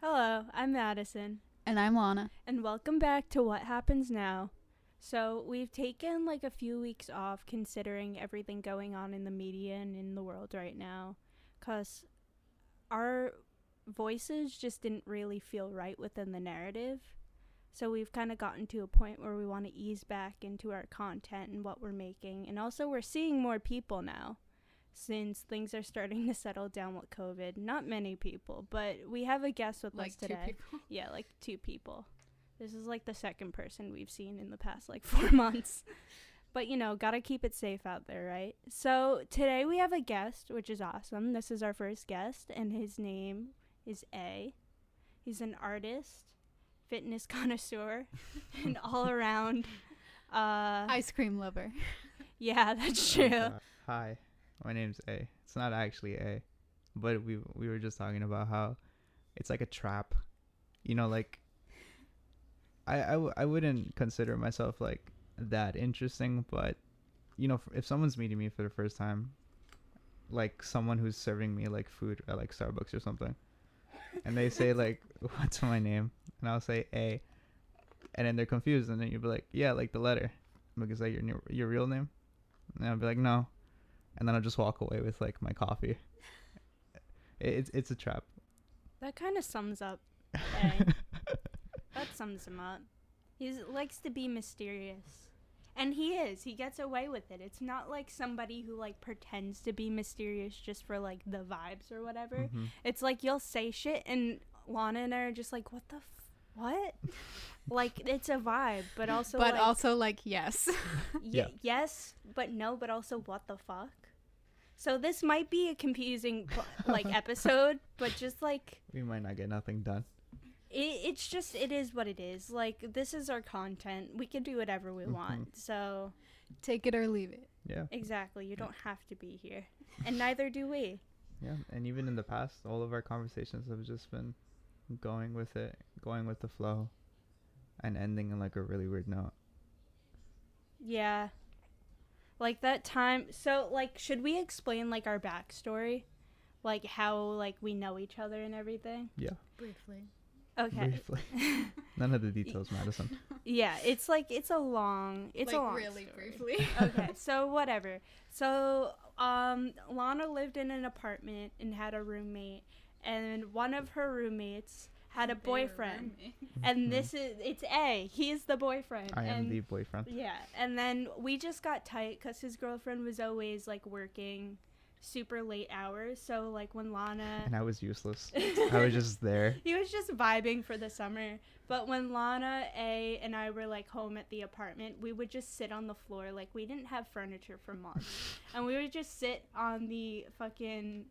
Hello, I'm Madison, And I'm Lana. and welcome back to What Happens Now. So, we've taken like a few weeks off considering everything going on in the media and in the world right now, because our voices just didn't really feel right within the narrative. So, we've kind of gotten to a point where we want to ease back into our content and what we're making, and also we're seeing more people now. Since things are starting to settle down with COVID, not many people, but we have a guest with us today. people. Yeah, like two people. This is like the second person we've seen in the past like four months. But you know, gotta keep it safe out there, right? So today we have a guest, which is awesome. This is our first guest, and his name is A. He's an artist, fitness connoisseur, and all around. Uh, Ice cream lover. yeah, that's Oh, true. God. Hi, my name's A. It's not actually A, but we we were just talking about how it's like a trap. You know, like I I, w- I wouldn't consider myself like that interesting, but you know, if someone's meeting me for the first time, like someone who's serving me like food at like Starbucks or something, and they say like, "What's my name?" and I'll say A, and then they're confused, and then you'll be like, "Yeah, like the letter." Because like your new- your real name, and I'll be like, "No," and then I'll just walk away with like my coffee. It's it's a trap. That kind of sums up A. That sums him up. He likes to be mysterious. And he is. He gets away with it. It's not like somebody who like pretends to be mysterious just for like the vibes or whatever. Mhm. It's like you'll say shit and Lana and I are just like, "What the f- what?" like it's a vibe, but also but like, also, like, yes. y- Yeah. yes, but no, but also what the fuck? So this might be a confusing like episode, but just like We might not get nothing done. it, it's just it is what it is. Like this is our content. We can do whatever we mm-hmm. want. So Take it or leave it. Yeah, exactly. You don't have to be here. And neither do we. Yeah. And even in the past, all of our conversations have just been going with it, going with the flow, and ending in like a really weird note. yeah like that time so like should we explain like our backstory like how like we know each other and everything Yeah, Briefly. okay briefly. None of the details, Madison. yeah it's like it's a long it's a like, long really story. briefly. okay, so whatever. So, um, Lana lived in an apartment and had a roommate, and one of her roommates had a boyfriend. And Mhm. this is it's A. He's the boyfriend. I am and the boyfriend. yeah, and then we just got tight because his girlfriend was always like working super late hours. So like when Lana And I was useless. I was just there. he was just vibing for the summer. But when Lana, A, and I were like home at the apartment, we would just sit on the floor. Like we didn't have furniture for months. and we would just sit on the fucking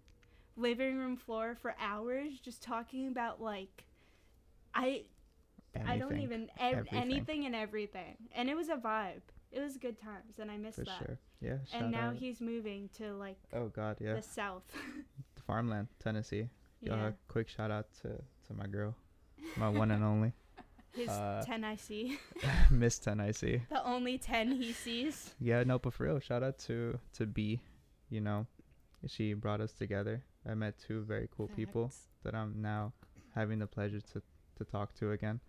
living room floor for hours just talking about like I I don't even ev- everything. anything and everything. And it was a vibe. It was good times and I miss For that. sure. Yeah. And now out. he's moving to like Oh God, yeah. the south. Farmland, Tennessee. yeah. Quick shout out to to my girl, my one and only His uh, 10 I see. Miss 10 I see. the only 10 he sees. Yeah, no, but for real, shout out to to B. You know, she brought us together. I met two very cool people that I'm now having the pleasure to to talk to again.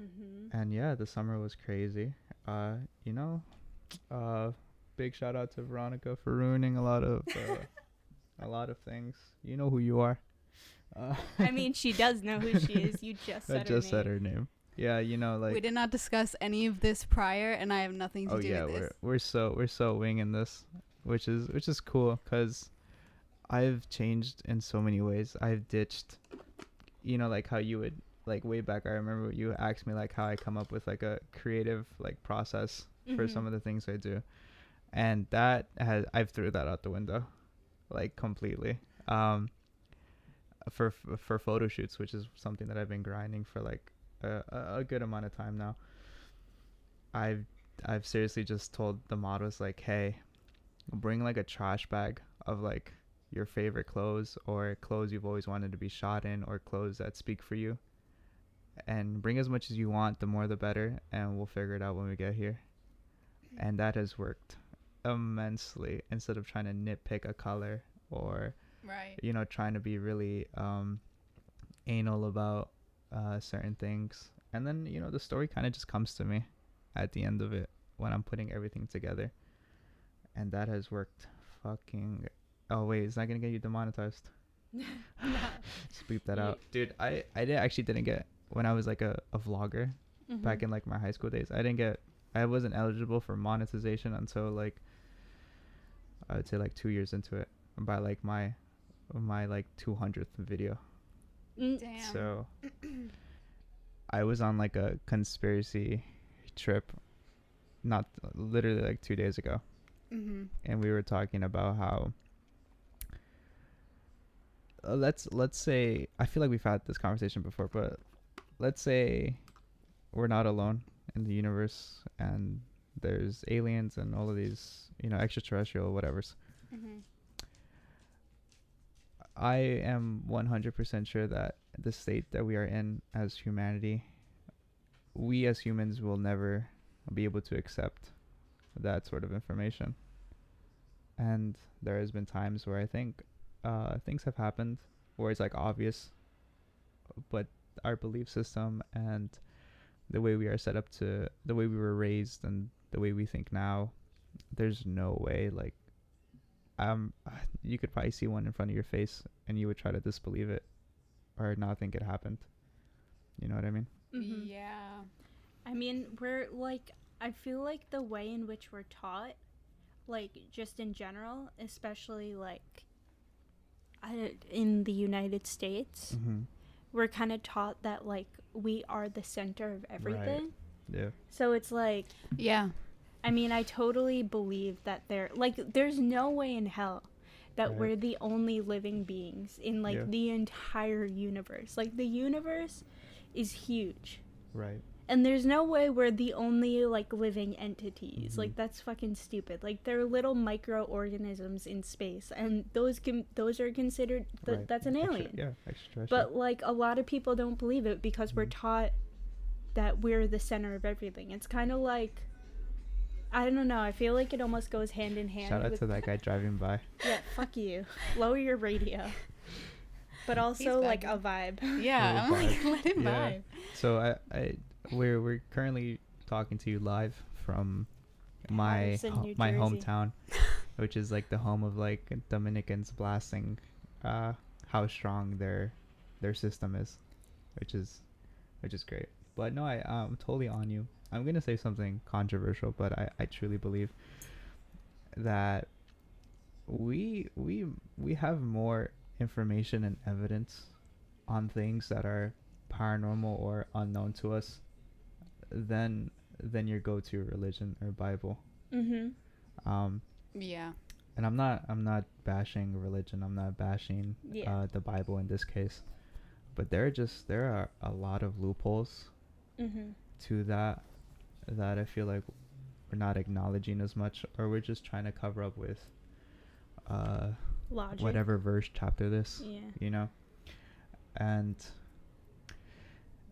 Mm-hmm. And yeah, the summer was crazy. Uh, you know, uh, big shout out to Veronica for ruining a lot of uh, a lot of things. You know who you are. Uh, I mean, she does know who she is. You just said I her just said name. her name. Yeah, you know, like we did not discuss any of this prior, and I have nothing to oh do yeah, with we're this. we're so we're so winging this, which is which is cool because I've changed in so many ways. I've ditched, you know, like how you would like way back. I remember you asked me like how I come up with like a creative like process for some of the things I do, and that has I've threw that out the window, like completely. Um, for for photo shoots, which is something that I've been grinding for like a, a- a good amount of time now. I've I've seriously just told the models like, hey, bring like a trash bag of like your favorite clothes or clothes you've always wanted to be shot in or clothes that speak for you. And bring as much as you want, the more the better, and we'll figure it out when we get here. And that has worked immensely instead of trying to nitpick a color or Right. you know trying to be really um anal about uh, certain things, and then you know the story kind of just comes to me at the end of it when I'm putting everything together, and that has worked. Fucking. Oh wait, is that gonna get you demonetized? Just bleep that out, dude. I I did actually didn't get when I was like a, a vlogger Mm-hmm. back in like my high school days. I didn't get I wasn't eligible for monetization until like I would say like two years into it. By like my my like two hundredth video. Mm, Damn. So I was on like a conspiracy trip not literally like two days ago mm-hmm. and we were talking about how uh, let's let's say I feel like we've had this conversation before, but let's say we're not alone in the universe and there's aliens and all of these, you know, extraterrestrial whatever's. Mm-hmm. I am 100% sure that the state that we are in as humanity, we as humans will never be able to accept that sort of information. And there has been times where I think uh, things have happened where it's like obvious, but our belief system and the way we are set up to, the way we were raised and the way we think now, there's no way like um you could probably see one in front of your face and you would try to disbelieve it or not think it happened. You know what I mean? mhm. Yeah. I mean, we're like, I feel like the way in which we're taught, like, just in general, especially like I, in the United States, Mm-hmm. We're kind of taught that, like, we are the center of everything. Yeah. So it's like, Yeah. I mean, I totally believe that there, like, there's no way in hell that Right. we're the only living beings in, like, Yeah. the entire universe. Like, the universe is huge. Right. And there's no way we're the only like living entities. Mhm. Like that's fucking stupid. Like there are little microorganisms in space, and those can those are considered th- right. that's an Extra- alien. yeah, extraterrestrial. But like a lot of people don't believe it because we're Mhm. taught that we're the center of everything. It's kind of like I don't know. I feel like it almost goes hand in hand. Shout out to that guy driving by. Yeah, fuck you. Lower your radio. But also like a vibe. Yeah. I'm like, let him Yeah. vibe. So I, I we're we're currently talking to you live from my ho- my hometown, which is like the home of like Dominicans blasting uh how strong their their system is, which is which is great. But no, I I'm totally on you. I'm gonna say something controversial, but I I truly believe that we we we have more information and evidence on things that are paranormal or unknown to us than than your go-to religion or Bible. Mhm. Um, Yeah. and I'm not I'm not bashing religion. I'm not bashing Yeah. uh, the Bible in this case, but there are just there are a lot of loopholes Mhm. to that that I feel like we're not acknowledging as much, or we're just trying to cover up with uh, Logic. whatever verse chapter this Yeah. you know and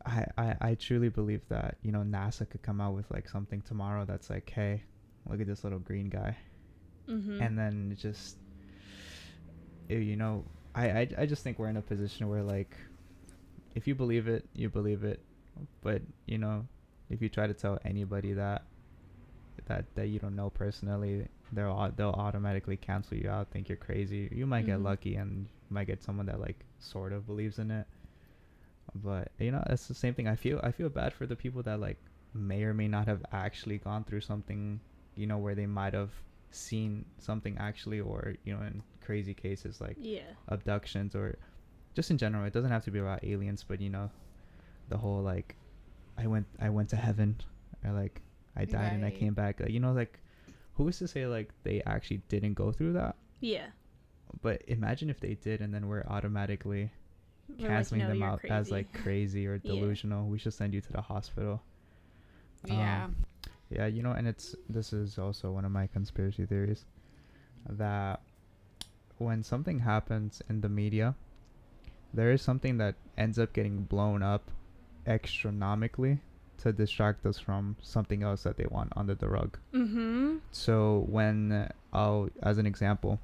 I, I i truly believe that you know nasa could come out with like something tomorrow that's like hey look at this little green guy Mhm. and then just eh, you know I, I i just think we're in a position where like if you believe it you believe it but you know if you try to tell anybody that that that you don't know personally they'll they'll automatically cancel you out think you're crazy you might get Mhm. lucky and might get someone that like sort of believes in it but you know it's the same thing. I feel i feel bad for the people that like may or may not have actually gone through something you know where they might have seen something actually or you know in crazy cases like yeah. abductions or just in general. It doesn't have to be about aliens but you know the whole like i went i went to heaven or like i died and i came back. Like, you know like who is to say like they actually didn't go through that? Yeah. but imagine if they did and then we're automatically We're like, canceling "No, them out as like crazy or Yeah. delusional we should send you to the hospital Yeah. Um, yeah, you know, and it's this is also one of my conspiracy theories that when something happens in the media, there is something that ends up getting blown up astronomically to distract us from something else that they want under the rug. Mhm. So when oh, as an example,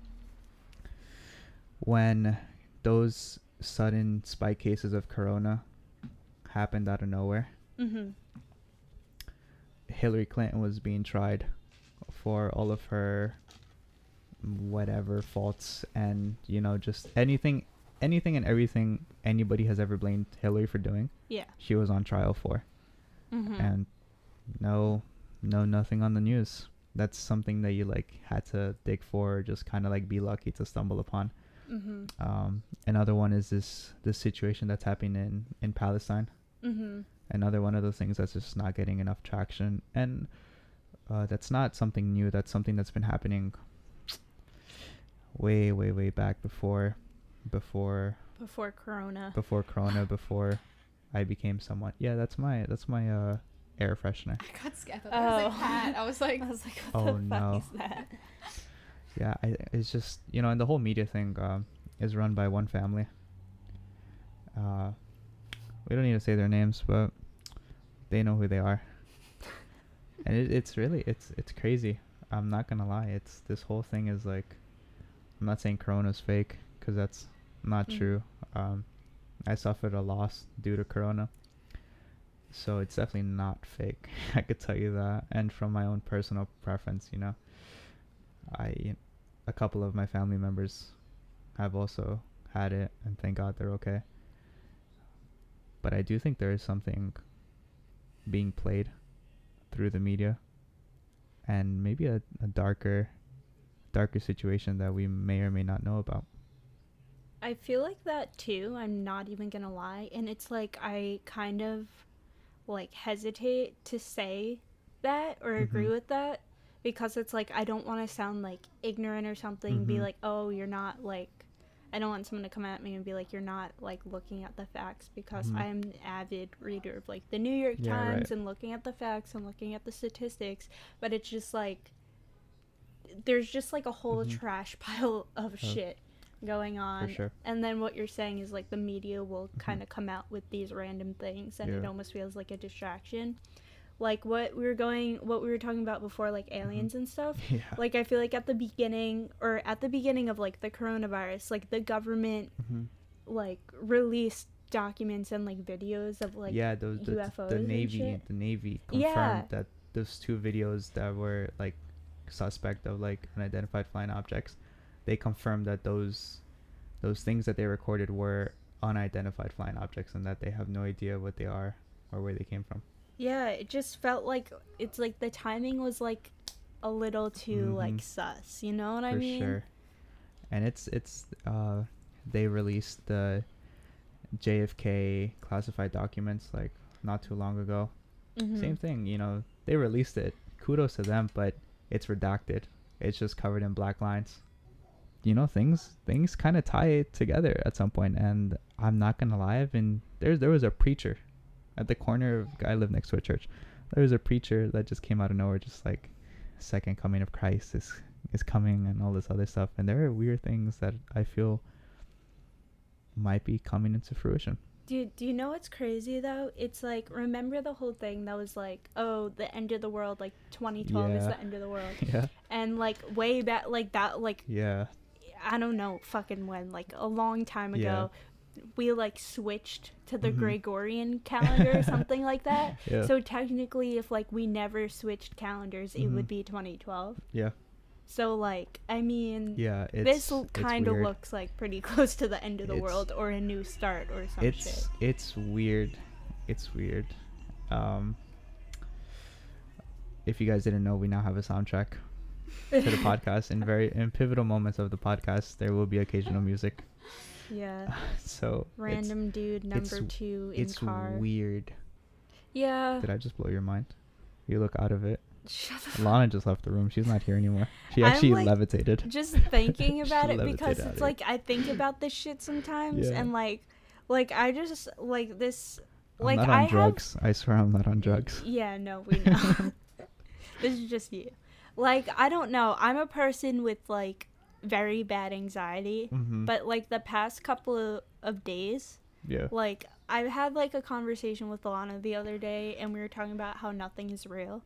when those sudden spike cases of corona happened out of nowhere. Mm-hmm. Hillary Clinton was being tried for all of her whatever faults and you know just anything anything and everything anybody has ever blamed Hillary for doing. Yeah. She was on trial for. Mm-hmm. And no no nothing on the news. That's something that you like had to dig for or just kind of like be lucky to stumble upon. Mm-hmm. Um another one is this this situation that's happening in in Palestine. Mm-hmm. Another one of those things that's just not getting enough traction and uh, that's not something new. That's something that's been happening way, way, way back before, before, Before Corona. before Corona, before I became someone. Yeah, that's my that's my uh air freshener. I got scared. I was Oh. a. I was like, I was like, what Oh, the fuck no. is that? Yeah, I it's just you know, and the whole media thing um, is run by one family. Uh, we don't need to say their names, but they know who they are. and it, it's really it's it's crazy. I'm not gonna lie. It's this whole thing is like, I'm not saying Corona's fake because that's not Mhm. true. Um, I suffered a loss due to Corona, so it's definitely not fake. I could tell you that. And from my own personal preference, you know, I a couple of my family members have also had it, and thank God they're okay. But I do think there is something being played through the media, and maybe a, a darker, darker situation that we may or may not know about. I feel like that too. I'm not even gonna lie, and it's like I kind of like hesitate to say that or agree Mhm. with that because it's like I don't want to sound like ignorant or something. Be Mhm. like, oh, you're not like. I don't want someone to come at me and be like, you're not like looking at the facts because Mhm. I'm an avid reader of like the New York Yeah, Times right. and looking at the facts and looking at the statistics. But it's just like there's just like a whole Mhm. trash pile of shit going on sure. and then what you're saying is like the media will Mhm. kind of come out with these random things and it almost feels like a distraction like what we were going what we were talking about before like Mm-hmm. aliens and stuff Yeah. like i feel like at the beginning or at the beginning of like the coronavirus like the government hmm like released documents and like videos of like yeah, those the, UFOs the and navy the navy confirmed Yeah. that those two videos that were like suspect of like unidentified flying objects, they confirmed that those those things that they recorded were unidentified flying objects and that they have no idea what they are or where they came from. Yeah it just felt like it's like the timing was like a little too like Mhm. sus you know what i for mean sure. And it's it's uh they released the JFK classified documents like not too long ago. Mhm. Same thing, you know, they released it. Kudos to them, but it's redacted. It's just covered in black lines. You know, things things kind of tie it together at some point, and I'm not gonna lie. I've been there. There was a preacher at the corner of. I live next to a church. There was a preacher that just came out of nowhere, just like second coming of Christ is is coming and all this other stuff. And there are weird things that I feel might be coming into fruition. Dude, do you know what's crazy though? It's like remember the whole thing that was like, oh, the end of the world, like 2012 is the end of the world, yeah. and like way back, like that, like Yeah. I don't know, fucking when, like a long time Yeah. We like switched to the Mhm. Gregorian calendar or something like that. Yeah. So technically, if like we never switched calendars, it would Mhm. be 2012. yeah. So like, I mean, Yeah. It's this kind of looks like pretty close to the end of the It's- world or a new start or some it's shit. it's weird it's weird um if you guys didn't know we now have a soundtrack to the podcast in very in pivotal moments of the podcast there will be occasional music Yeah. so Random dude number two in it's, car. weird Yeah. did i just blow your mind you look out of it lana just left the room she's not here anymore she actually like, levitated just thinking about it because it's like I think about this shit sometimes Yeah. and like like I just like this i'm like not on I have drugs i swear i'm not on drugs Yeah, no, we know. this is just you. Like I don't know. I'm a person with like very bad anxiety, mm-hmm. but like the past couple of, of days, yeah like I had like a conversation with Alana the other day and we were talking about how nothing is real.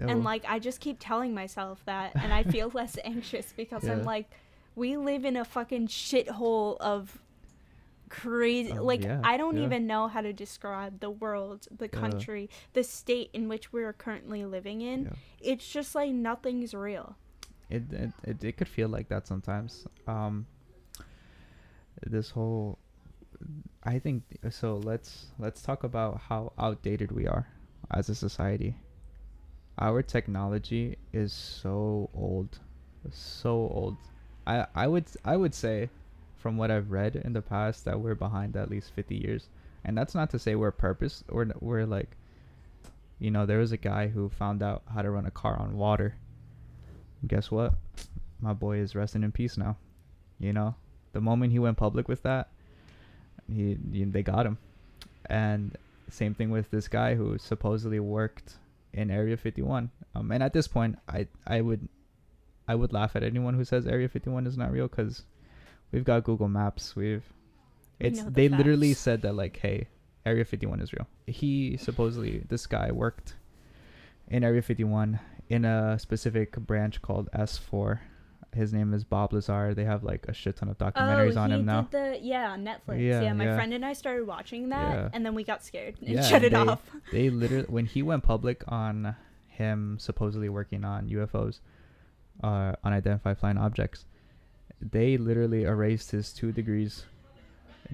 Oh, And like I just keep telling myself that and I feel less anxious because I'm like we live in a fucking shithole of crazy. Oh, like yeah, I don't yeah. even know how to describe the world, the Yeah. country, the state in which we're currently living in. Yeah. It's just like nothing's real. It, it it it could feel like that sometimes. Um, this whole, I think so. Let's let's talk about how outdated we are as a society. Our technology is so old, so old. I I would I would say, from what I've read in the past, that we're behind at least fifty years, and that's not to say we're purpose or we're like. You know, there was a guy who found out how to run a car on water guess what? My boy is resting in peace now. You know, the moment he went public with that, he, he they got him. And same thing with this guy who supposedly worked in Area 51. Um, and at this point, I I would I would laugh at anyone who says Area 51 is not real because we've got Google Maps. We've We it's the they literally said that like, hey, Area 51 is real. He supposedly this guy worked in Area 51 in a specific branch called S4. His name is Bob Lazar. They have like a shit ton of documentaries oh, on him now. did the yeah on Netflix. Yeah, Yeah, my yeah. friend and I started watching that, Yeah. and then we got scared and shut it they- off. They literally when he went public on him supposedly working on UFOs, uh, unidentified flying objects, they literally erased his two degrees.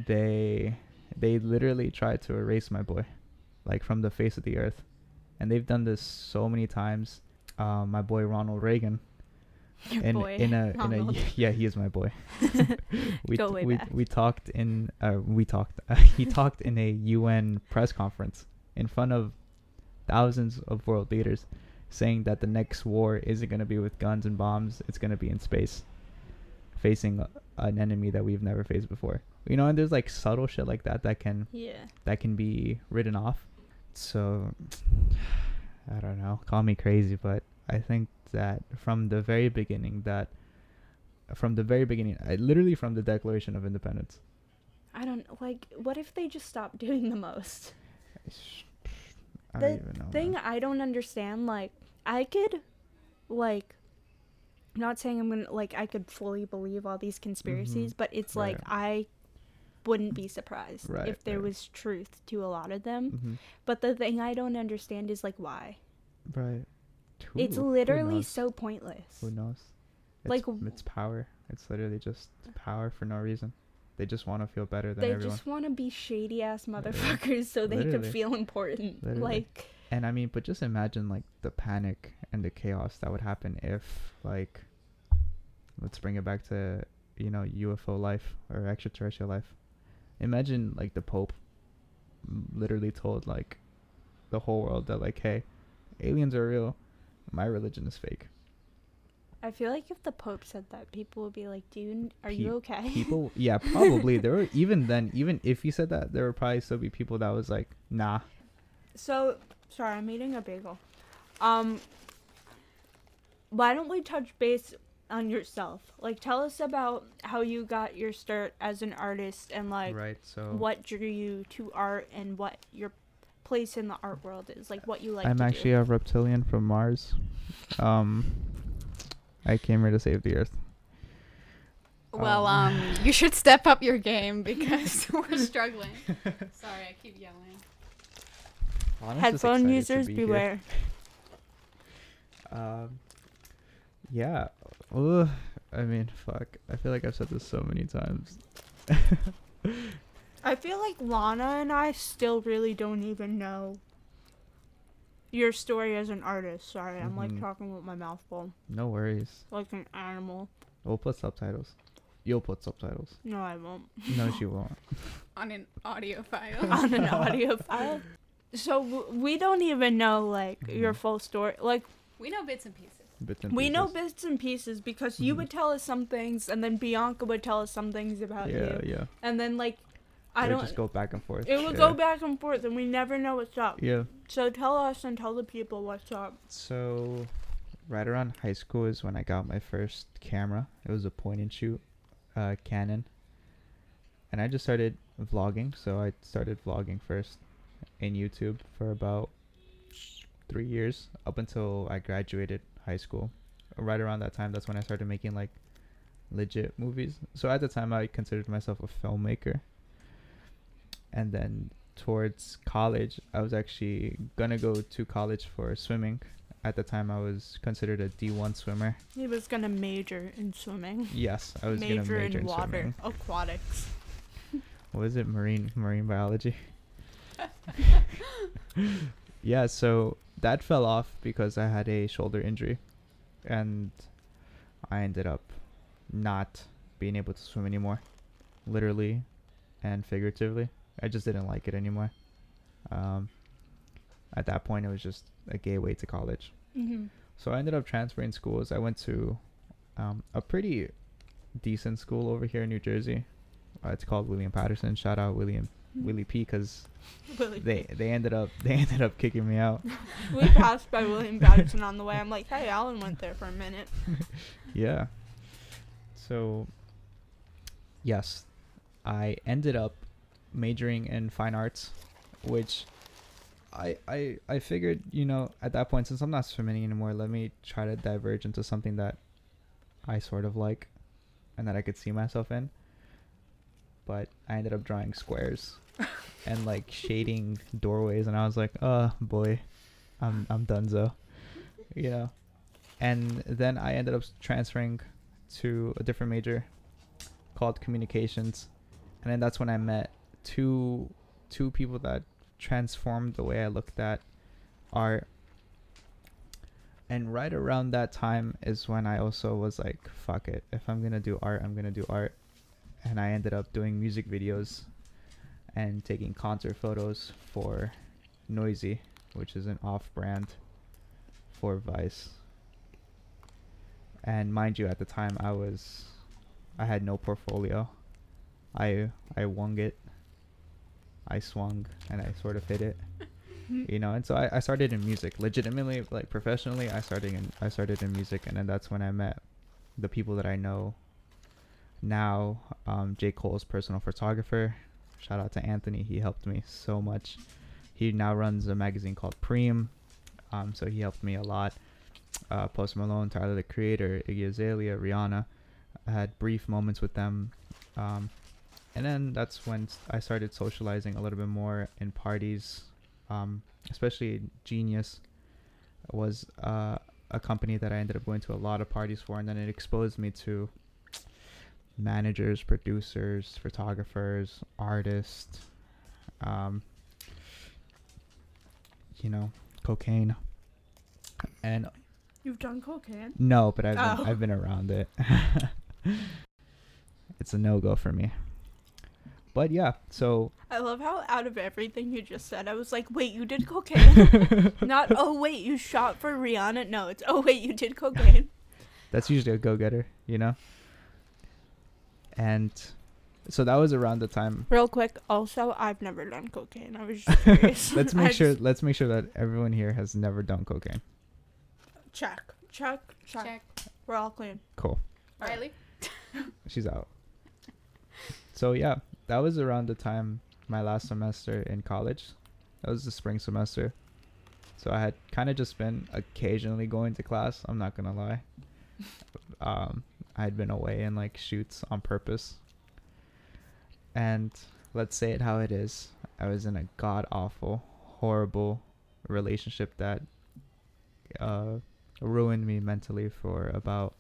They they literally tried to erase my boy, like from the face of the earth, and they've done this so many times. Uh, my boy Ronald Reagan. Your in boy, in a in a yeah he is my boy. we Go way we back. we talked in uh we talked he talked in a UN press conference in front of thousands of world leaders saying that the next war isn't going to be with guns and bombs it's going to be in space facing an enemy that we've never faced before you know and there's like subtle shit like that that can yeah. that can be written off so i don't know call me crazy but i think that from the very beginning that from the very beginning I, literally from the declaration of independence I don't like. What if they just stop doing the most? i The don't even know thing man. I don't understand, like, I could, like, not saying I'm gonna, like, I could fully believe all these conspiracies, Mhm. but it's Right. like, I wouldn't be surprised Right, if there right. was truth to a lot of them. Mhm. But the thing I don't understand is, like, why? right Who- it's literally so pointless. who knows it's, Like, it's power it's literally just power for no reason they just want to feel better than They everyone just want to be shady ass Literally. motherfuckers so they Literally. could feel important. Literally. Like, And I mean, but just imagine like the panic and the chaos that would happen if like let's bring it back to, you know, UFO life or extraterrestrial life. Imagine like the Pope literally told like the whole world that like, hey, aliens are real. My religion is fake. I feel like if the Pope said that, people would be like, dude, are you okay? People, yeah, probably there were even then, even if he said that, there would probably still be people that was like, nah. So, sorry, I'm eating a bagel. Um, why don't we touch base on yourself? Like, tell us about how you got your start as an artist and like right. So what drew you to art and what your place in the art world is. Like, what you like. I'm to actually do. a reptilian from Mars. Um, I came here to save the Earth. Well, Um, um, you should step up your game because we're struggling. Sorry, I keep yelling. Honest is headphone users be beware. Um, yeah. Ugh, I mean, fuck. I feel like I've said this so many times. I feel like Lana and I still really don't even know your story as an artist. Sorry, I'm like Mhm. talking with my mouth full, No worries. like an animal. We'll put subtitles. You'll put subtitles. No, I won't. No, she won't. On an audio file. On an audio file. So w- we don't even know like your Mhm. full story. Like we know bits and pieces. Bits and we know bits and pieces because you Mhm. would tell us some things, and then Bianca would tell us some things about Yeah, you, yeah. Yeah. And then like I They don't. just go back and forth. it would yeah. go back and forth, and we never know what's up. Yeah. So tell us and tell the people what's up. So, right around high school is when I got my first camera. It was a point and shoot, uh, Canon. And I just started vlogging. So I started vlogging first in YouTube for about three years up until I graduated high school. Right around that time, that's when I started making like legit movies. So at the time, I considered myself a filmmaker. and then towards college, I was actually gonna go to college for swimming. At the time, I was considered a D1 swimmer. He was gonna major in swimming. Yes, I was major, gonna major in in, water swimming. aquatics. What is it? Marine marine biology. yeah, so that fell off because I had a shoulder injury, and I ended up not being able to swim anymore, literally and figuratively. I just didn't like it anymore. Um, at that point, it was just a gateway to college. Mm-hmm. So I ended up transferring schools. I went to um, a pretty decent school over here in New Jersey. Uh, it's called William Paterson. Shout out William Willie P. Because they they ended up they ended up kicking me out. we passed by William Paterson on the way. I'm like, hey, Alan went there for a minute. Yeah. So yes, I ended up majoring in fine arts, which I I I figured you know at that point since I'm not swimming anymore, let me try to diverge into something that I sort of like and that I could see myself in. But I ended up drawing squares and like shading doorways, and I was like, oh boy, I'm I'm donezo, you know. And then I ended up transferring to a different major called communications, and then that's when I met two two people that transformed the way I looked at art. And right around that time is when I also was like, fuck it. If I'm going to do art, I'm going to do art. And I ended up doing music videos and taking concert photos for Noisey, which is an off brand for Vice. And mind you, at the time I was I had no portfolio. I I wung it. I swung and I sort of hit it. you know, and so I, I started in music. Legitimately, like professionally, I started in I started in music and then that's when I met the people that I know now. Um J. Cole's personal photographer. Shout out to Anthony. He helped me so much. He now runs a magazine called Preem. Um, so he helped me a lot. Uh, Post Malone, Tyler the Creator, Iggy Azalea, Rihanna. I had brief moments with them. Um, and then that's when I started socializing a little bit more in parties, um, especially Genius was uh, a company that I ended up going to a lot of parties for, and then it exposed me to managers, producers, photographers, artists, um, you know, cocaine, and You've done cocaine. no, but I've been, Oh. I've been around it. it's a no go for me. But yeah, so I love how out of everything you just said, I was like, wait, you did cocaine? Not, oh, wait, you shot for Rihanna? No, it's, oh, wait, you did cocaine. that's usually a go getter, you know? And so that was around the time. Real quick, also, I've never done cocaine. I was just curious. let's I make sure just- let's make sure that everyone here has never done cocaine. Check. Check. Check. Check. We're all clean. Cool. Riley? She's out. So yeah, that was around the time my last semester in college. That was the spring semester. So I had kind of just been occasionally going to class. I'm not gonna lie. Um, I had been away in like shoots on purpose. And let's say it how it is. I was in a god awful, horrible relationship that uh, ruined me mentally for about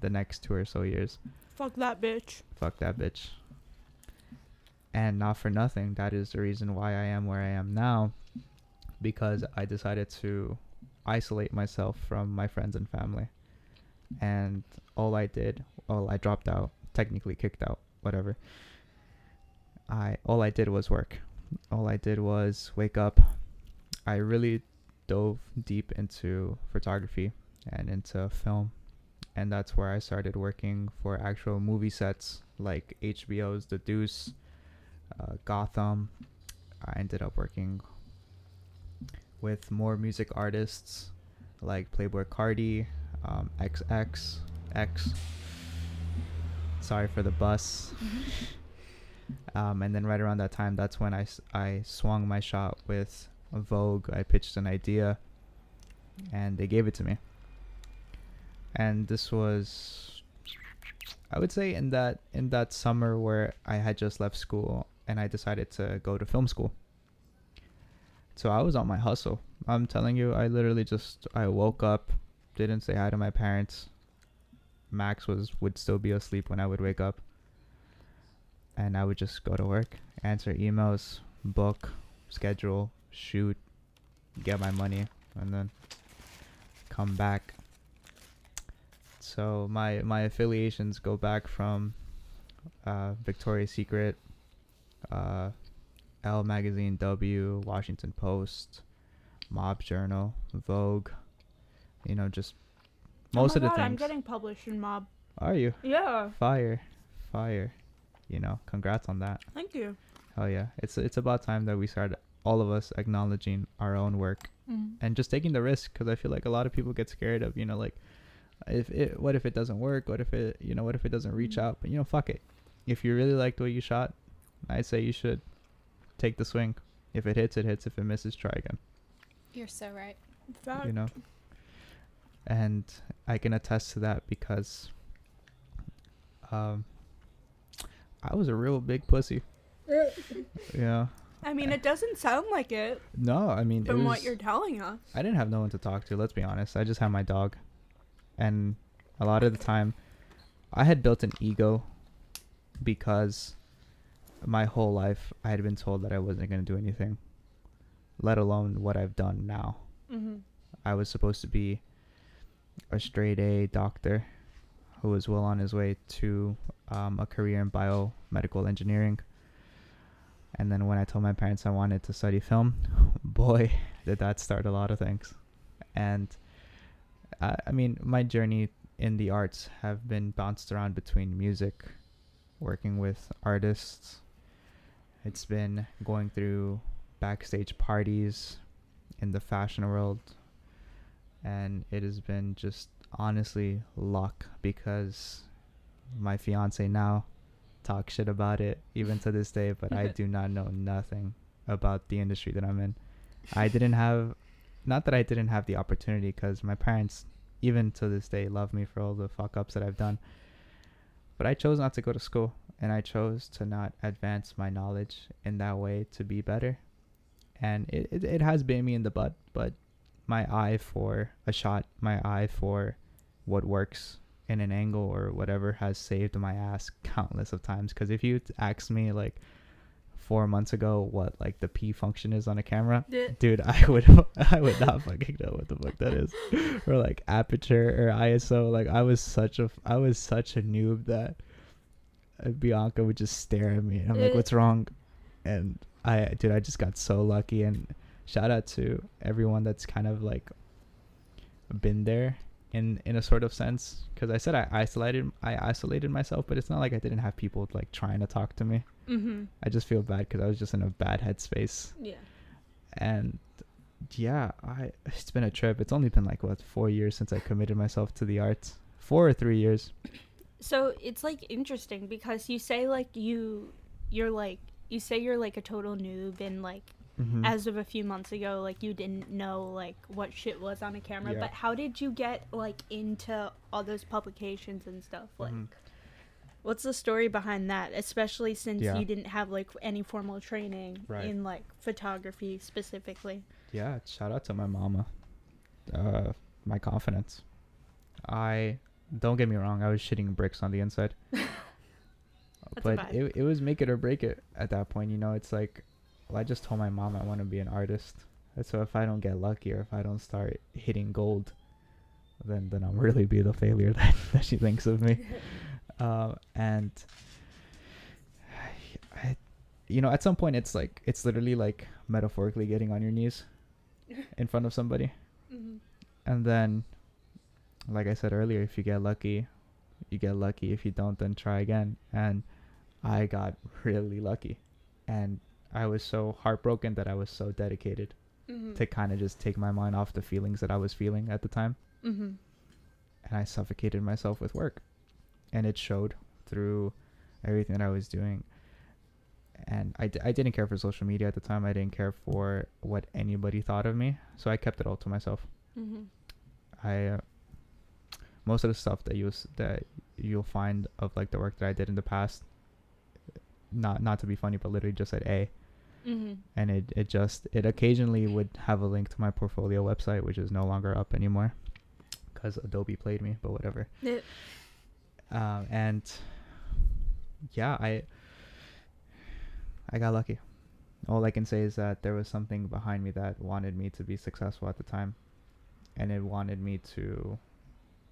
the next two or so years. Fuck that bitch. Fuck that bitch. And not for nothing, that is the reason why I am where I am now. Because I decided to isolate myself from my friends and family. And all I did, well, I dropped out, technically kicked out, whatever. I all I did was work. All I did was wake up. I really dove deep into photography and into film and that's where I started working for actual movie sets like HBO's The Deuce, uh, Gotham. I ended up working with more music artists like Playboi Carti, um, XX, X. Sorry for the bus. Um, and then right around that time, that's when I, I swung my shot with Vogue. I pitched an idea, and they gave it to me and this was i would say in that in that summer where i had just left school and I decided to go to film school. So I was on my hustle. I'm telling you, I literally just I woke up, didn't say hi to my parents. Max was would still be asleep when I would wake up. And I would just go to work, answer emails, book, schedule, shoot, get my money, and then come back. So my my affiliations go back from uh, Victoria's Secret, uh, Elle Magazine, W, Washington Post, Mob Journal, Vogue. You know, just most oh of my the God, I'm getting published in Mob. Are you Yeah, fire, fire? You know, congrats on that. thank you. Hell yeah! It's it's about time that we start all of us acknowledging our own work Mm. and just taking the risk because I feel like a lot of people get scared of you know like if it what if it doesn't work what if it you know what if it doesn't reach Mhm. out but you know fuck it if you really like the way you shot I'd say you should take the swing if it hits it hits if it misses try again You're so right. Fact. you know and I can attest to that because um I was a real big pussy yeah I mean, it doesn't sound like it no I mean it from what you're telling us. I didn't have no one to talk to. Let's be honest. I just had my dog, and a lot of the time, I had built an ego because my whole life I had been told that I wasn't gonna do anything, let alone what I've done now. Mm-hmm. I was supposed to be a straight A doctor who was well on his way to um, a career in biomedical engineering. And then when I told my parents I wanted to study film, boy, did that start a lot of things. And I, I mean, my journey in the arts have been bounced around between music, working with artists. It's been going through backstage parties in the fashion world, and it has been just honestly luck because my fiance now talks shit about it even to this day but i do not know nothing about the industry that i'm in. I didn't have not that i didn't have the opportunity because my parents even to this day love me for all the fuck ups that i've done. But i chose not to go to school and i chose to not advance my knowledge in that way to be better. And it, it, it has been me in the butt but my eye for a shot, my eye for what works in an angle or whatever has saved my ass countless of times. Because if you asked me like four months ago what like the P function is on a camera, dude, I would I would not fucking know what the fuck that is, or like aperture or ISO. Like I was such a I was such a noob that uh, Bianca would just stare at me. And I'm like, what's wrong? And I, dude, I just got so lucky. And shout out to everyone that's kind of like been there in in a sort of sense. Because I said I isolated I isolated myself, but it's not like I didn't have people like trying to talk to me. Mm-hmm. I just feel bad because I was just in a bad headspace Yeah. and yeah i it's been a trip it's only been like what four years since i committed myself to the arts four or three years So it's like interesting because you say like you you're like you say you're like a total noob and like Mhm. as of a few months ago like you didn't know like what shit was on a camera Yeah. but how did you get like into all those publications and stuff like Mhm. what's the story behind that especially since Yeah. you didn't have like any formal training Right. in like photography specifically yeah shout out to my mama uh my confidence i don't get me wrong i was shitting bricks on the inside but it, it was make it or break it at that point you know it's like well i just told my mom i want to be an artist. And so if i don't get lucky or if i don't start hitting gold then then i'll really be the failure that, that she thinks of me. Uh, and I, I, you know at some point it's like it's literally like metaphorically getting on your knees in front of somebody. Mhm. and then like i said earlier if you get lucky you get lucky. If you don't then try again. And i got really lucky. And i was so heartbroken that i was so dedicated Mhm. to kind of just take my mind off the feelings that i was feeling at the time Mhm. and I suffocated myself with work. And it showed through everything that I was doing. And I, d- I didn't care for social media at the time. I didn't care for what anybody thought of me. So I kept it all to myself. Mhm. I uh, most of the stuff that you that you'll find of like the work that I did in the past not not to be funny, but literally just said A, Mm-hmm. and it it just it occasionally would have a link to my portfolio website, which is no longer up anymore, because Adobe played me. But whatever. Um, and yeah, I I got lucky. All I can say is that there was something behind me that wanted me to be successful at the time, and it wanted me to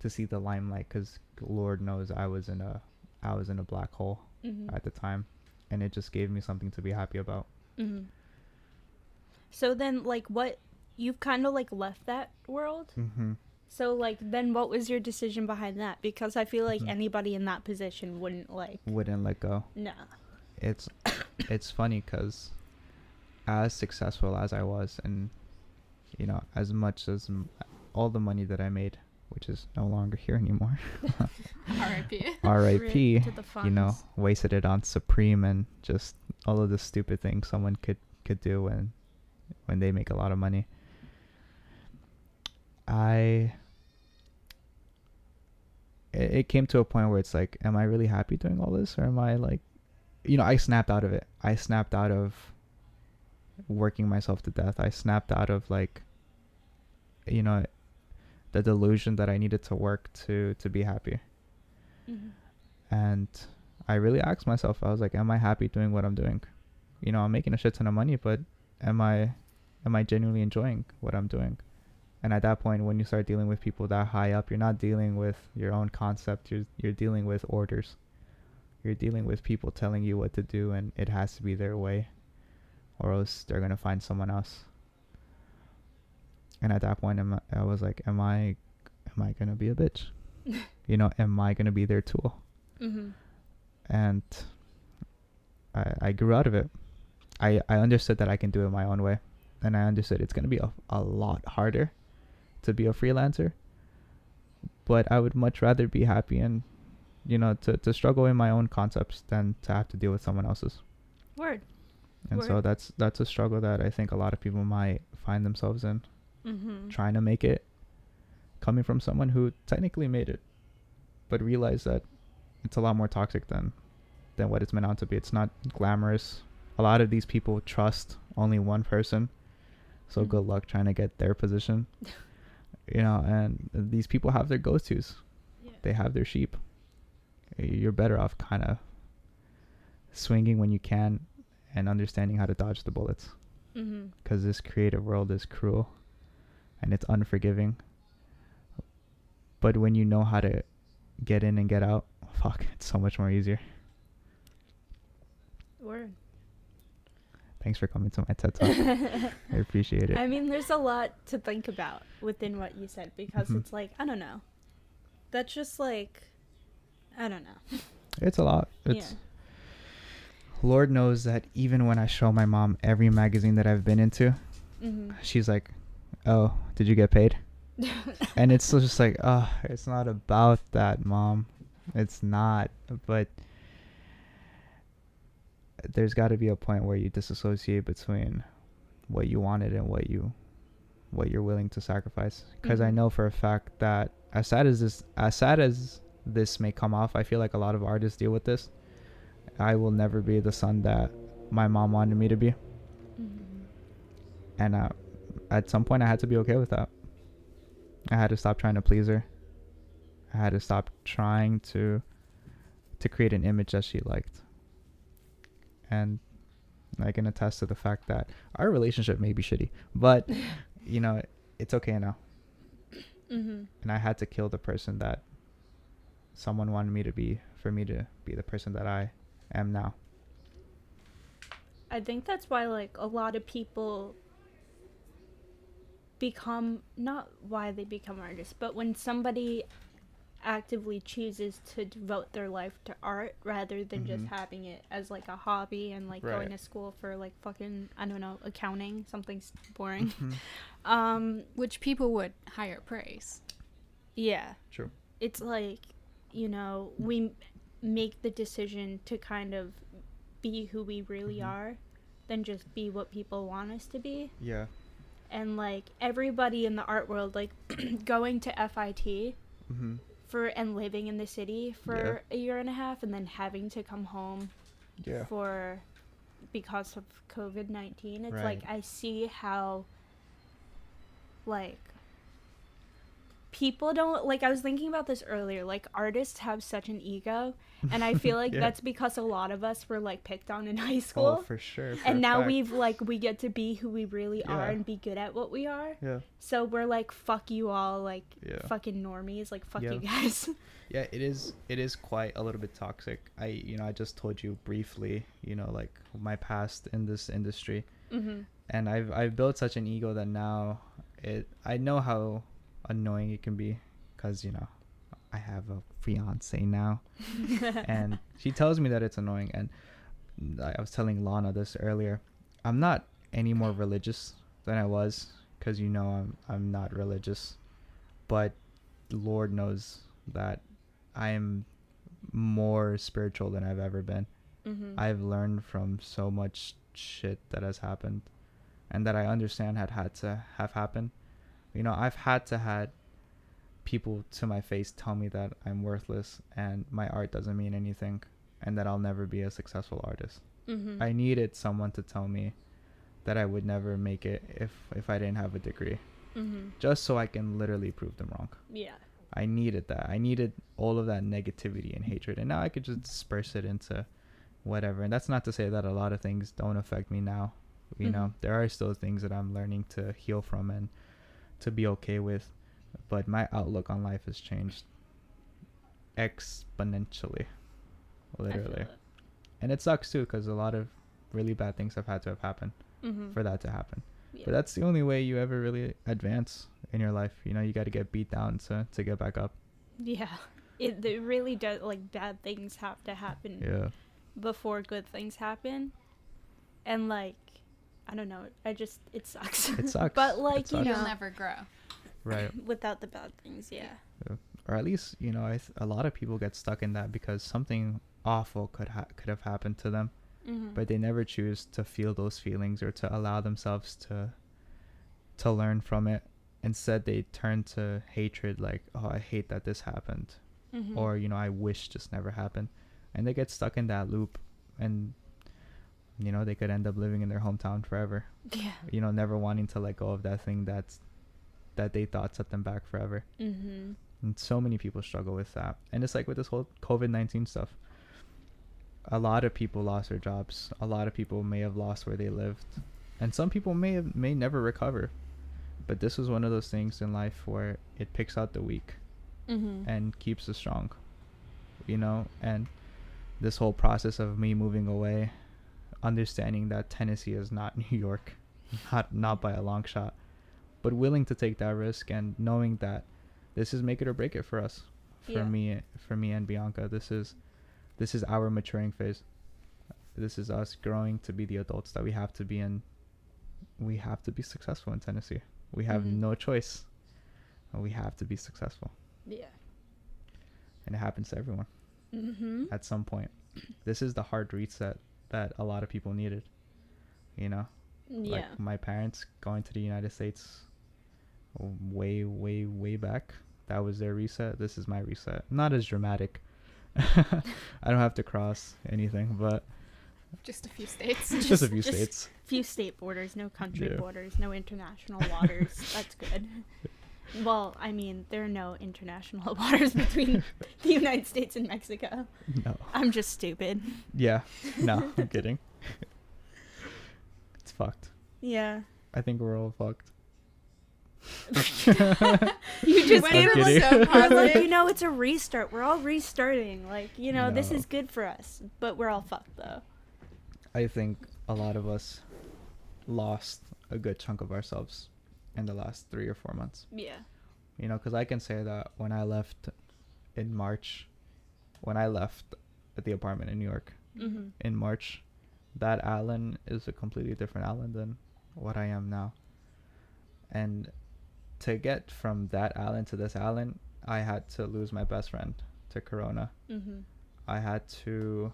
to see the limelight because Lord knows I was in a I was in a black hole Mm-hmm. at the time, and it just gave me something to be happy about. Mm-hmm. So then, like, what you've kind of like left that world. Mm-hmm. So like, then what was your decision behind that? Because I feel like Mhm. anybody in that position wouldn't like. Wouldn't let go. No. it's it's funny because as successful as I was, and you know, as much as m- all the money that I made, which is no longer here anymore, R.I.P. R.I.P. Rip to the You know, wasted it on Supreme and just all of the stupid things someone could could do when when they make a lot of money. I it, it came to a point where it's like, am I really happy doing all this, or am I like, you know, I snapped out of it. I snapped out of working myself to death. I snapped out of like, you know, the delusion that I needed to work to to be happy Mhm. and I really asked myself, I was like, am I happy doing what I'm doing? You know, I'm making a shit ton of money, but am I am I genuinely enjoying what I'm doing? And at that point when you start dealing with people that high up, you're not dealing with your own concept, you're you're dealing with orders. You're dealing with people telling you what to do and it has to be their way or else they're going to find someone else. And at that point am I, was like, am I am I going to be a bitch? you know, am I going to be their tool? Mhm. and I, I grew out of it. I, I understood that I can do it my own way, and I understood it's gonna be a, a lot harder to be a freelancer. But I would much rather be happy and, you know, to, to struggle in my own concepts than to have to deal with someone else's. Word. And so that's that's a struggle that I think a lot of people might find themselves in, Mm-hmm. trying to make it, coming from someone who technically made it, but realize that it's a lot more toxic than than what it's meant out to be. It's not glamorous. A lot of these people trust only one person. So Mhm. good luck trying to get their position. you know, and these people have their go-tos. Yeah. They have their sheep. You're better off kind of swinging when you can and understanding how to dodge the bullets Mm-hmm. because this creative world is cruel and it's unforgiving. But when you know how to get in and get out, fuck, it's so much more easier. Word. Thanks for coming to my TED Talk. I appreciate it. I mean, there's a lot to think about within what you said because Mhm. it's like I don't know. That's just like I don't know. It's a lot. It's yeah. Lord knows that even when I show my mom every magazine that I've been into, Mm-hmm. she's like, "Oh, did you get paid?" and it's just like, oh, it's not about that, mom. It's not. But there's got to be a point where you disassociate between what you wanted and what you, what you're willing to sacrifice. Because I Mhm. know for a fact that as sad as this, as sad as this may come off, I feel like a lot of artists deal with this. I will never be the son that my mom wanted me to be, Mhm. and uh, at some point I had to be okay with that. I had to stop trying to please her. I had to stop trying to to create an image that she liked. And I can attest to the fact that our relationship may be shitty, but you know, it's okay now. Mhm. And I had to kill the person that someone wanted me to be for me to be the person that I am now. I think that's why like a lot of people become not why they become artists, but when somebody actively chooses to devote their life to art rather than just Mhm. having it as like a hobby and like going to school for like fucking I don't know accounting something boring. Mhm. um Which people would higher praise. yeah. True. It's like you know we make the decision to kind of be who we really Mhm. are than just be what people want us to be. Yeah. And like everybody in the art world like going to FIT hmm for and living in the city for Yeah. a year and a half and then having to come home Yeah. for because of COVID nineteen. It's Right. like I see how like people don't like I was thinking about this earlier, like artists have such an ego and I feel like Yeah. that's because a lot of us were like picked on in high Oh, school. for sure. for and now fact. we've like we get to be who we really are and be good at what we are. Yeah. So we're like fuck you all like Yeah. fucking normies, like fuck Yeah. you guys. Yeah, it is. It is quite a little bit toxic. I, you know, I just told you briefly, you know, like my past in this industry, mhm. and I've I've built such an ego that now it I know how annoying it can be, cause you know, I have a fiance now, and she tells me that it's annoying, and I was telling Lana this earlier. I'm not any more religious than I was, cause you know I'm I'm not religious, but Lord knows that I am more spiritual than I've ever been. Mhm. I've learned from so much shit that has happened and that I understand had had to have happened. You know, I've had to had people to my face tell me that I'm worthless and my art doesn't mean anything and that I'll never be a successful artist. Mhm. I needed someone to tell me that I would never make it if if I didn't have a degree Mhm. just so I can literally prove them wrong. Yeah. I needed that. I needed all of that negativity and hatred, and now I could just disperse it into whatever. And that's not to say that a lot of things don't affect me now. You know, Mhm. there are still things that I'm learning to heal from and to be okay with, but my outlook on life has changed exponentially, literally. it. And it sucks too, because a lot of really bad things have had to have happened Mhm. for that to happen. Yeah. But that's the only way you ever really advance in your life. You know, you got to get beat down to to get back up. Yeah. It, it really does like bad things have to happen Yeah. before good things happen. And like I don't know, I just it sucks. It sucks. but It like, you know, You'll never grow. Right. without the bad things, yeah. Or at least, you know, I th- a lot of people get stuck in that because something awful could ha- could have happened to them, Mhm. but they never choose to feel those feelings or to allow themselves to to learn from it. Instead, they turn to hatred like, "Oh, I hate that this happened." Mhm. or you know i wish this never happened and they get stuck in that loop and you know they could end up living in their hometown forever. Yeah. you know never wanting to let go of that thing that's that they thought set them back forever. Mm-hmm. and so many people struggle with that. And it's like with this whole covid-19 stuff a lot of people lost their jobs. A lot of people may have lost where they lived. And some people may have may never recover. But this was one of those things in life where it picks out the weak Mhm. and keeps the strong you know? And this whole process of me moving away understanding that tennessee is not new york not not by a long shot but willing to take that risk and knowing that this is make it or break it for us for Yeah. me for me and bianca this is this is our maturing phase this is us growing to be the adults that we have to be in we have to be successful in tennessee we have Mhm. no choice we have to be successful Yeah. and it happens to everyone Mhm. at some point. This is the hard reset that a lot of people needed. You know, Yeah. like my parents going to the United States way, way, way back. That was their reset. This is my reset. Not as dramatic. I don't have to cross anything, but Just a few states. just a few just- states. Few state borders, no country Yeah. borders, no international waters. That's good. Well, I mean, there are no international waters between the United States and Mexico. No. I'm just stupid. Yeah. No, I'm kidding. it's fucked. Yeah. I think we're all fucked. You just Went gave from so like, positive. you know, it's a restart. We're all restarting. Like, you know, this is good for us, but we're all fucked though. I think a lot of us lost a good chunk of ourselves in the last three or four months. Yeah. You know, because I can say that when I left in March, when I left at the apartment in New York Mm-hmm. in March, that Alan is a completely different Alan than what I am now. And to get from that Alan to this Alan, I had to lose my best friend to Corona. Mm-hmm. I had to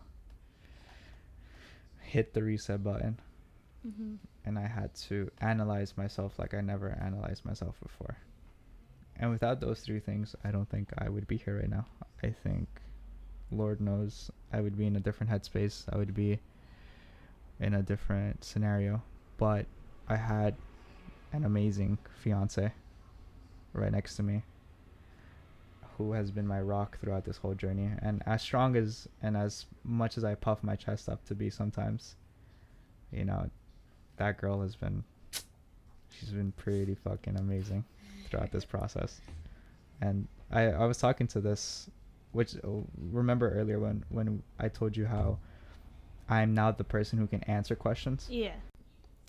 hit the reset button Mm-hmm. And I had to analyze myself like I never analyzed myself before. And without those three things, I don't think I would be here right now. I think Lord knows I would be in a different headspace. I would be in a different scenario. But I had an amazing fiance right next to me who has been my rock throughout this whole journey. And as strong as and as much as I puff my chest up to be sometimes, you know, that girl has been she's been pretty fucking amazing throughout this process. And I I was talking to this which uh, remember earlier when when I told you how I'm now the person who can answer questions. Yeah.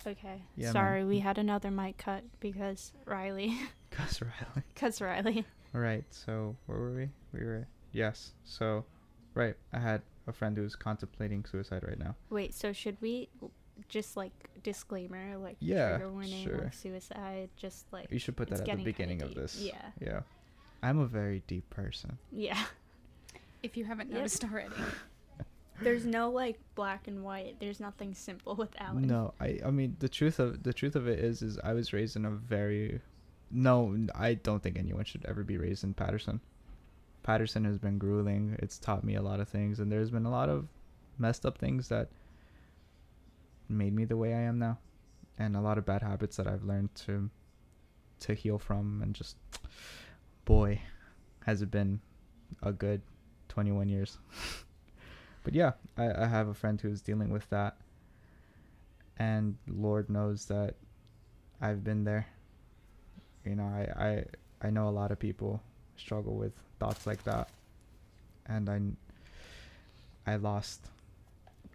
Okay. Yeah, man. Sorry, we had another mic cut because Riley. Cause Riley. Cause Riley. All right. So where were we? We were yes. So right. I had a friend who's contemplating suicide right now. Wait. So should we just like disclaimer, like Yeah, trigger warning, sure. like suicide, just like You should put that at the beginning of this. Yeah. Yeah. I'm a very deep person. yeah. If you haven't Yep. noticed already. There's no like black and white. There's nothing simple with Alan. No, I I mean the truth of the truth of it is is I was raised in a very no, I don't think anyone should ever be raised in Paterson. Paterson has been grueling. It's taught me a lot of things and there's been a lot of messed up things that made me the way I am now and a lot of bad habits that I've learned to to heal from and just boy has it been a good 21 years. but yeah, I, I have a friend who's dealing with that and Lord knows that I've been there. You know, I, I I know a lot of people struggle with thoughts like that, and I I lost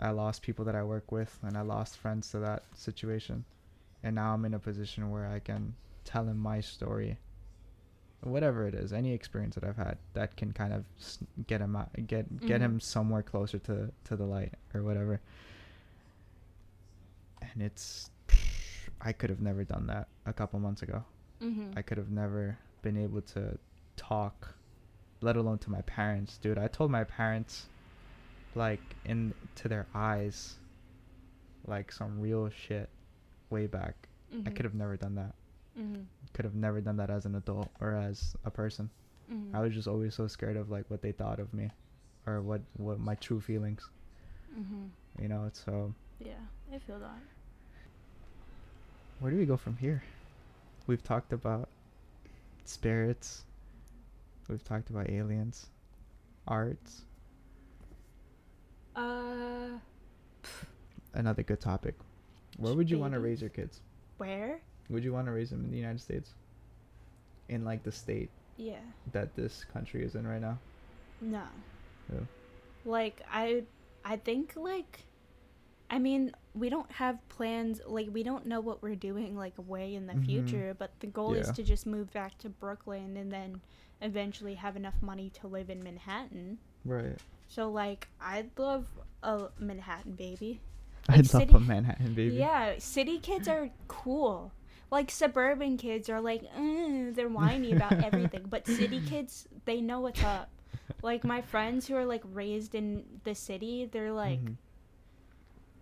I lost people that I work with, and I lost friends to that situation, and now I'm in a position where I can tell him my story. Whatever it is, any experience that I've had that can kind of get him out, get get Mhm. him somewhere closer to to the light or whatever and it's I could have never done that a couple months ago. Mm-hmm. I could have never been able to talk, let alone to my parents, dude. I told my parents, like into their eyes, like some real shit, way back. I could have never done that. Mm-hmm. Could have never done that as an adult or as a person. Mm-hmm. I was just always so scared of like what they thought of me, or what what my true feelings. Mm-hmm. You know, so Yeah, I feel that. where do we go from here? We've talked about spirits. We've talked about aliens, arts. Uh, Another good topic. Where would you want to raise your kids? where? Would you want to raise them in the United States? In like the state Yeah. that this country is in right now? No. Yeah. Like I I think like I mean, we don't have plans like we don't know what we're doing like way in the Mhm. future, but the goal is to just move back to Brooklyn and then eventually have enough money to live in Manhattan. Right. So like I'd love a Manhattan baby. I'd Like love city- a Manhattan baby. Yeah, city kids are cool. Like suburban kids are like, "Uh," they're whiny about everything, but city kids they know what's up. Like my friends who are like raised in the city, they're like Mhm.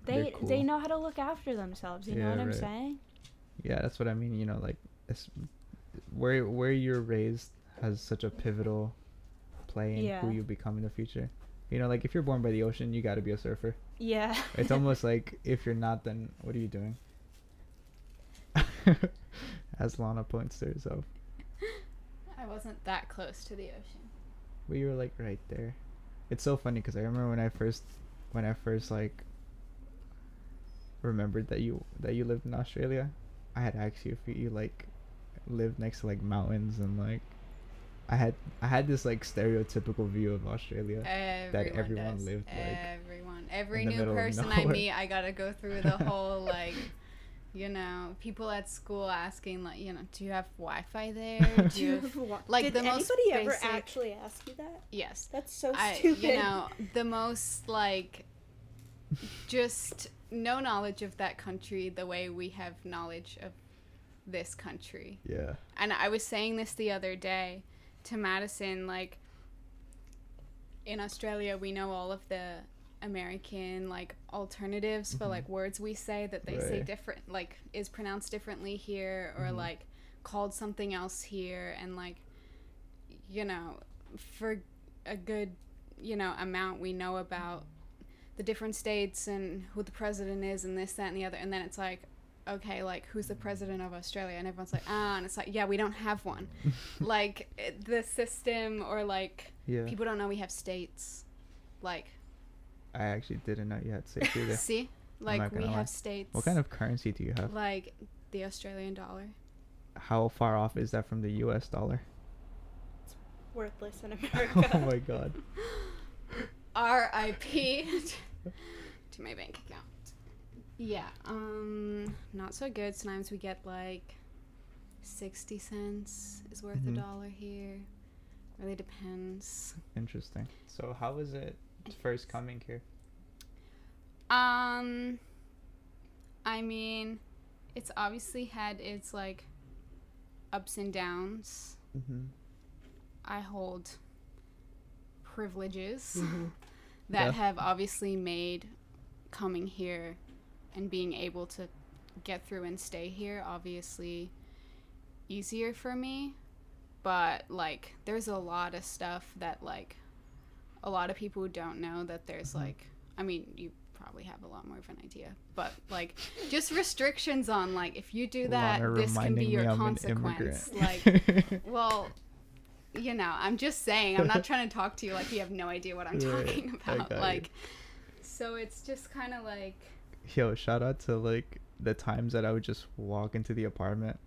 they They're they know how to look after themselves. You know Yeah, what I'm saying? Yeah, that's what I mean. You know, like it's, where where you're raised has such a pivotal play in who you become in the future. You know, like if you're born by the ocean, you got to be a surfer. Yeah. It's almost like if you're not, then what are you doing? As Lana points to herself, I wasn't that close to the ocean. we were like right there. It's so funny because I remember when I first, when I first like remembered that you that you lived in Australia. I had asked you if you like lived next to like mountains and like I had I had this like stereotypical view of Australia. Everyone everyone does. lived, like, everyone every new person I meet I gotta go through the whole like you know people at school asking like you know do you have Wi-Fi there do you have, like, Did the most anybody ever actually ask you that? yes That's so I stupid. you know the most like just no knowledge of that country the way we have knowledge of this country Yeah. and I was saying this the other day to Madison, like in Australia, we know all of the American like alternatives for Mhm. like words we say that they say different, like is pronounced differently here or Mhm. like called something else here, and like you know, for a good you know amount we know about the different states and who the president is and this that and the other and then it's like okay like who's the president of australia and everyone's like ah and it's like yeah we don't have one like it- the system or like Yeah. people don't know we have states like I actually didn't know you had states either. see like we lie. have states what kind of currency do you have? like the australian dollar How far off is that from the U.S. dollar? It's worthless in America. oh my god. RIP to my bank account. Yeah, um, not so good. Sometimes we get like 60 cents is worth Mhm. a dollar here. Really depends. Interesting. So how was it first coming here? Um, I mean, it's obviously had its like ups and downs. Mm-hmm. I hold privileges Mm-hmm. that Yeah. have obviously made coming here and being able to get through and stay here obviously easier for me. But like there's a lot of stuff that like a lot of people don't know that there's Mhm. like i mean you probably have a lot more of an idea but like just restrictions on like if you do that Lana this can be your consequence like well you know i'm just saying i'm not trying to talk to you like you have no idea what i'm Yeah, talking about like so it's just kind of like Yo, shout out to like the times that I would just walk into the apartment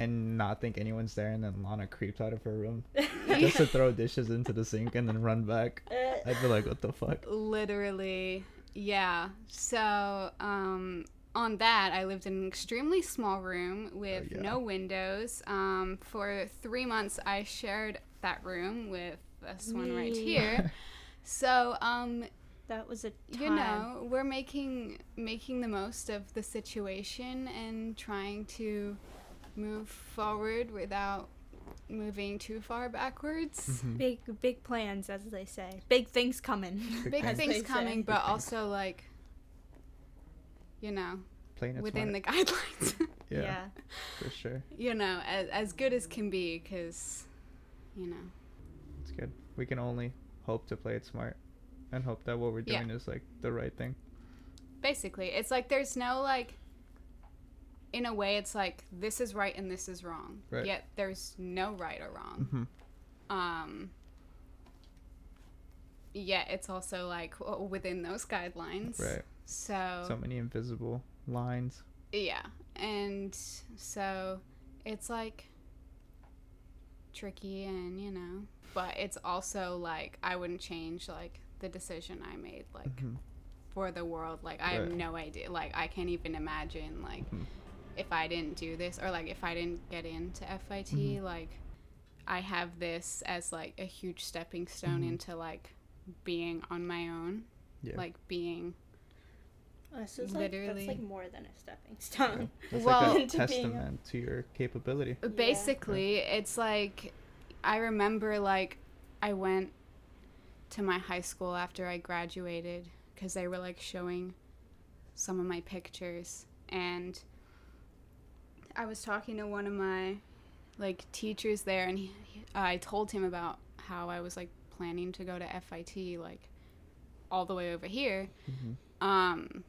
and not think anyone's there, and then Lana creeps out of her room just to throw dishes into the sink and then run back. I'd be like, what the fuck? literally yeah so um on that i lived in an extremely small room with Oh, yeah. no windows um for three months i shared that room with this one right here so um that was a time. you know we're making making the most of the situation and trying to move forward without moving too far backwards Mhm. big big plans, as they say. Big things coming. big plans. things coming say. but also like you know Playing it within smart. the guidelines yeah, for sure. you know as, as good as can be because you know It's good. We can only hope to play it smart and hope that what we're Yeah. doing is like the right thing. basically it's like there's no like in a way it's like this is right and this is wrong Right. yet there's no right or wrong Mm-hmm. um yeah it's also like within those guidelines Right. so, So many invisible lines. yeah and so it's like tricky and you know but it's also like i wouldn't change like the decision i made like Mhm. for the world like i have no idea like i can't even imagine like Mhm. if i didn't do this or like if i didn't get into fit Mhm. like i have this as like a huge stepping stone Mhm. into like being on my own Yeah. like being This is Literally. like, that's like more than a stepping Yeah. stone. It's Well- like a To being testament to your capability. Basically it's like i remember like i went to my high school after i graduated because they were like showing some of my pictures. And i was talking to one of my like teachers there and he, i told him about how i was like planning to go to fit like all the way over here. Hmm um,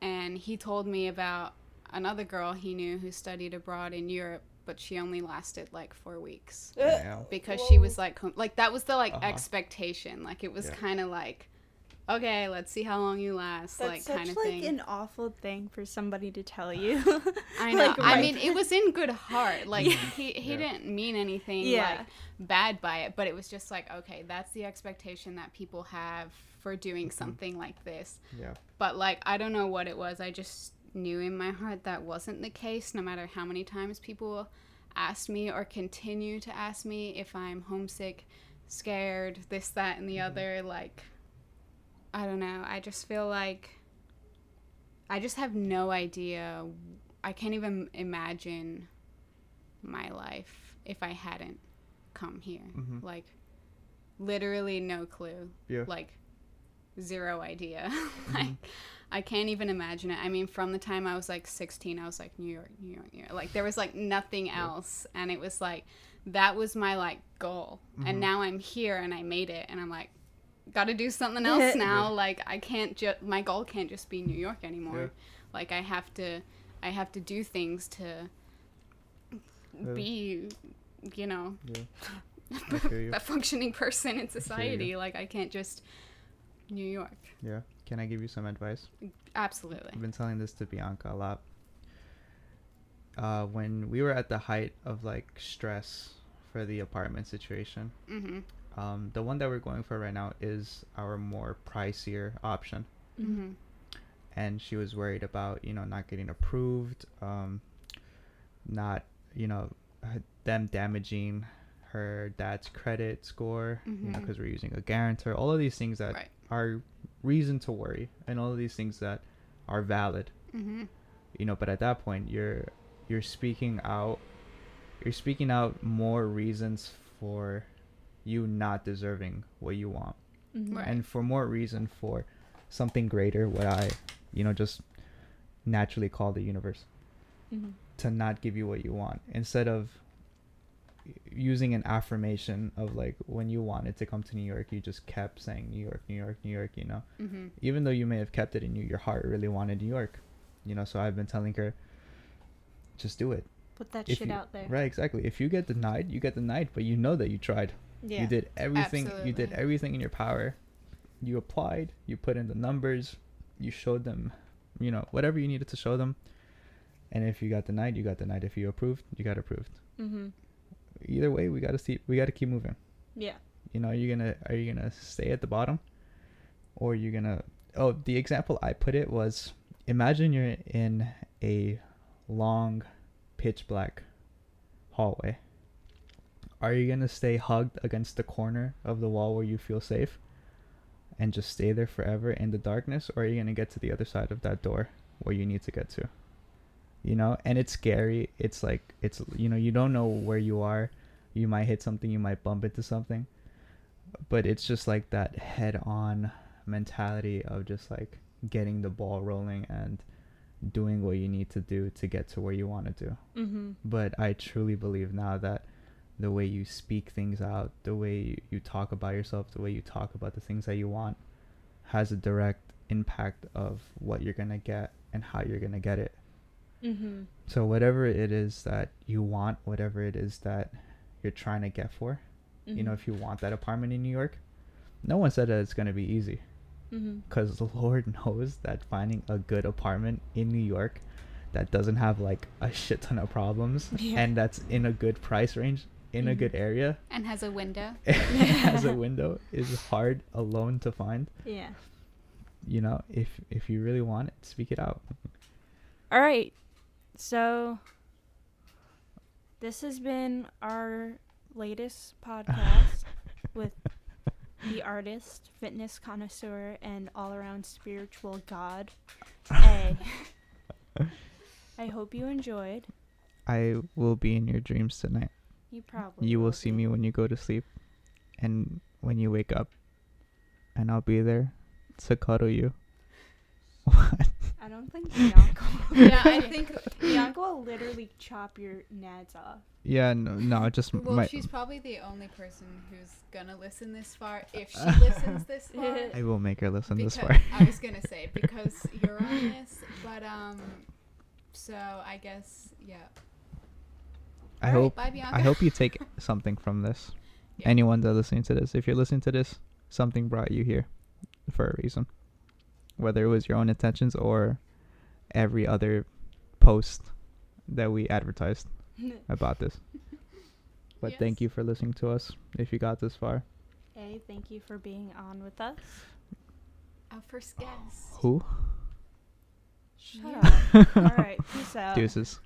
and he told me about another girl he knew who studied abroad in Europe, but she only lasted like four weeks Wow. because she was like, com- like that was the like Uh-huh. expectation. Like it was Yeah. kind of like, okay, let's see how long you last, That's like kind of like thing. an awful thing for somebody to tell you. I know. Like, I right mean, it was in good heart. Like Yeah. he he Yeah. didn't mean anything Yeah. like bad by it, but it was just like, okay, that's the expectation that people have for doing Mhm. something like this. Yeah. But like I don't know what it was. I just knew in my heart that wasn't the case no matter how many times people asked me or continue to ask me if I'm homesick, scared, this that and the Mhm. other like I don't know. I just feel like I just have no idea. I can't even imagine my life if I hadn't come here. Mhm. Like literally no clue Yeah. like zero idea. like I can't even imagine it. I mean, from the time I was like 16, I was like New York, New York, New York. Like there was like nothing Yeah. else, and it was like that was my like goal. Mhm. And now I'm here and I made it, and I'm like, got to do something else now. Like I can't just my goal can't just be New York anymore. Yeah. Like I have to I have to do things to Yeah. be you know Yeah. You. a functioning person in society. Like I can't just New York. Yeah. Can I give you some advice? Absolutely. I've been telling this to Bianca a lot. Uh, when we were at the height of like stress for the apartment situation, Mhm. um, the one that we're going for right now is our more pricier option. Mhm. and she was worried about you know not getting approved um not you know them damaging her dad's credit score you know Mhm. because we're using a guarantor all of these things that Right. Are reason to worry and all of these things that are valid Mhm. you know but at that point you're you're speaking out you're speaking out more reasons for you not deserving what you want Mhm. Right. and for more reason for something greater what i you know just naturally call the universe Mhm. to not give you what you want instead of using an affirmation of like when you wanted to come to new york you just kept saying new york new york new york you know Mhm. even though you may have kept it in you your heart really wanted new york you know so i've been telling her just do it Put that If shit you- out there. right exactly if you get denied you get denied but you know that you tried Yeah. you did everything Absolutely. you did everything in your power you applied you put in the numbers you showed them you know whatever you needed to show them and if you got denied you got denied if you approved you got approved Mm-hmm. Either way we got to see we got to keep moving. Yeah. you know you're you gonna are you gonna stay at the bottom? Or you're gonna oh the example i put it was imagine you're in a long pitch black hallway. Are you gonna stay hugged against the corner of the wall where you feel safe and just stay there forever in the darkness? Or are you gonna get to the other side of that door where you need to get to you know? And it's scary. It's like it's you know you don't know where you are. You might hit something you might bump into something. But it's just like that head on mentality of just like getting the ball rolling and doing what you need to do to get to where you want to do. Mm-hmm. but i truly believe now that the way you speak things out the way you, you talk about yourself the way you talk about the things that you want has a direct impact of what you're going to get and how you're going to get it Mm-hmm. so whatever it is that you want whatever it is that you're trying to get for you know if you want that apartment in new york no one said that it's going to be easy Mm-hmm. because the lord knows that finding a good apartment in new york that doesn't have like a shit ton of problems Yeah. and that's in a good price range in a Mhm. good area And has a window. has a window is hard alone to find Yeah. you know if if you really want it speak it out All right. So this has been our latest podcast with the artist, fitness connoisseur, and all around spiritual god, A. I hope you enjoyed. i will be in your dreams tonight. You probably you will see me when you go to sleep and when you wake up. And i'll be there to cuddle you. I don't think Bianca. will. Yeah, I think- Bianca will literally chop your nads off. yeah no no just Well, my she's probably the only person who's gonna listen this far. If she listens this far, i will make her listen this because, far I was gonna say because you're on this, but um, so I guess yeah. i All right, hope Bye, Bianca. i hope you take something from this Yeah. anyone that's listening to this if you're listening to this something brought you here for a reason whether it was your own intentions or every other post that we advertised about this but thank you for listening to us if you got this far Hey, thank you for being on with us. Our first guest. who Shut You. up. All right, peace out. deuces